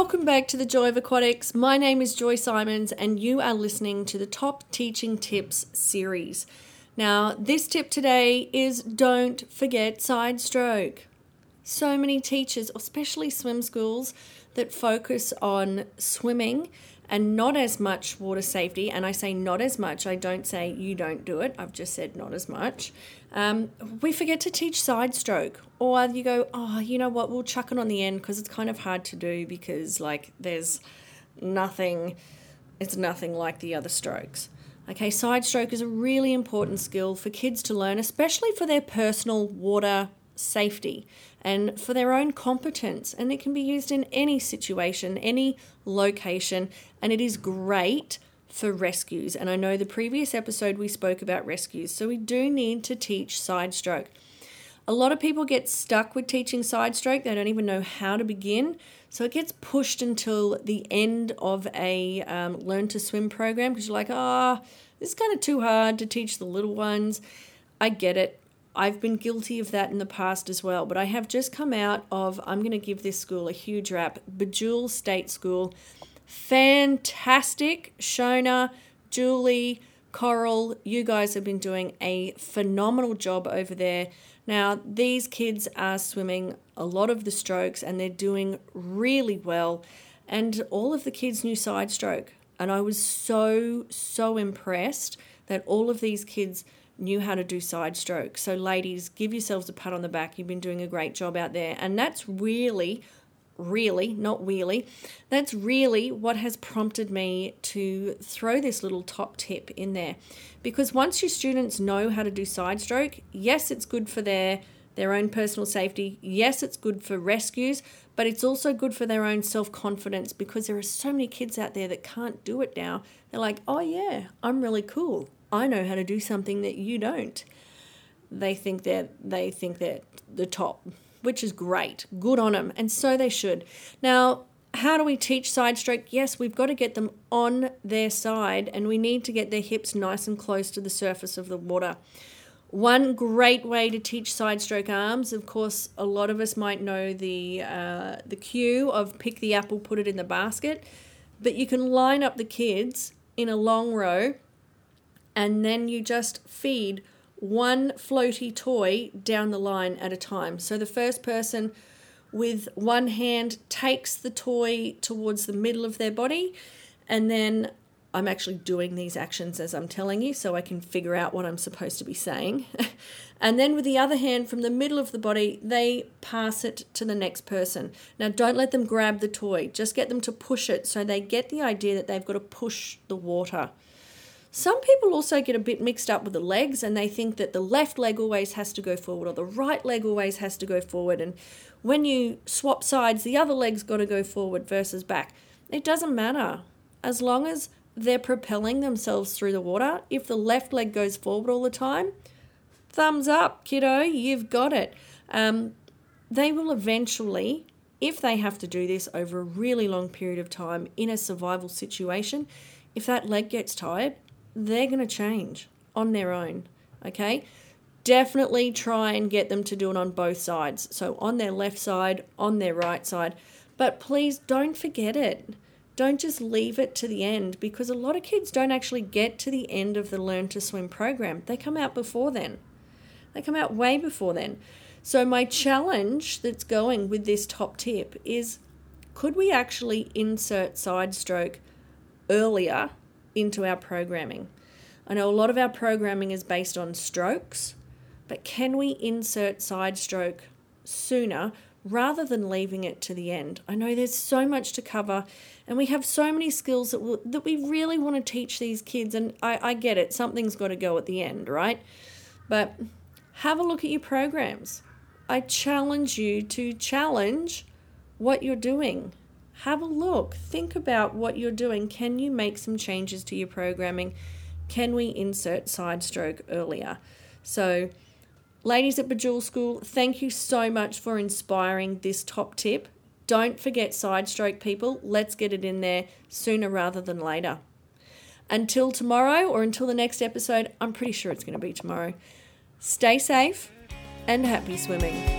Welcome back to the Joy of Aquatics. My name is Joy Simons, and you are listening to the Top Teaching Tips series. Now, this tip today is don't forget side stroke. So many teachers, especially swim schools, that focus on swimming and not as much water safety. And I say not as much, I don't say you don't do it, I've just said not as much. Um, we forget to teach side stroke, or you go, oh, you know what, we'll chuck it on the end because it's kind of hard to do because, like, there's nothing, it's nothing like the other strokes. Okay, side stroke is a really important skill for kids to learn, especially for their personal water safety and for their own competence. And it can be used in any situation, any location, and it is great for rescues. And I know the previous episode we spoke about rescues, so we do need to teach side stroke. A lot of people get stuck with teaching side stroke, they don't even know how to begin. So it gets pushed until the end of a um, learn to swim program because you're like, ah, oh, this is kind of too hard to teach the little ones. I get it. I've been guilty of that in the past as well, but I have just come out of, I'm going to give this school a huge rap, Bajool State School. Fantastic. Shona, Julie, Coral, you guys have been doing a phenomenal job over there. Now, these kids are swimming a lot of the strokes and they're doing really well. And all of the kids knew side stroke. And I was so, so impressed that all of these kids knew how to do side stroke. So, ladies, give yourselves a pat on the back. You've been doing a great job out there. And that's really, really, not really, that's really what has prompted me to throw this little top tip in there. Because once your students know how to do side stroke, yes, it's good for their their own personal safety. Yes, it's good for rescues, but it's also good for their own self confidence because there are so many kids out there that can't do it now. They're like, oh, yeah, I'm really cool. I know how to do something that you don't. They think that they think they're the top, which is great. Good on them, and so they should. Now, how do we teach side stroke? Yes, we've got to get them on their side, and we need to get their hips nice and close to the surface of the water. One great way to teach side stroke arms, of course, a lot of us might know the uh, the cue of pick the apple, put it in the basket, but you can line up the kids in a long row and then you just feed one floaty toy down the line at a time. So the first person with one hand takes the toy towards the middle of their body, and then I'm actually doing these actions as I'm telling you so I can figure out what I'm supposed to be saying. and then with the other hand from the middle of the body, they pass it to the next person. Now, don't let them grab the toy, just get them to push it so they get the idea that they've got to push the water. Some people also get a bit mixed up with the legs and they think that the left leg always has to go forward or the right leg always has to go forward. And when you swap sides, the other leg's got to go forward versus back. It doesn't matter. As long as they're propelling themselves through the water, if the left leg goes forward all the time, thumbs up, kiddo, you've got it. Um, they will eventually, if they have to do this over a really long period of time in a survival situation, if that leg gets tired, they're going to change on their own. Okay? Definitely try and get them to do it on both sides. So on their left side, on their right side. But please don't forget it. Don't just leave it to the end because a lot of kids don't actually get to the end of the Learn to Swim program. They come out before then. They come out way before then. So, my challenge that's going with this top tip is could we actually insert side stroke earlier into our programming. I know a lot of our programming is based on strokes, but can we insert side stroke sooner rather than leaving it to the end? I know there's so much to cover and we have so many skills that, we that we really want to teach these kids, and I, I get it, something's got to go at the end, right? But have a look at your programs. I challenge you to challenge what you're doing have a look. Think about what you're doing. Can you make some changes to your programming? Can we insert side stroke earlier? So, ladies at Bajool School, thank you so much for inspiring this top tip. Don't forget side stroke, people. Let's get it in there sooner rather than later. Until tomorrow or until the next episode, I'm pretty sure it's going to be tomorrow. Stay safe and happy swimming.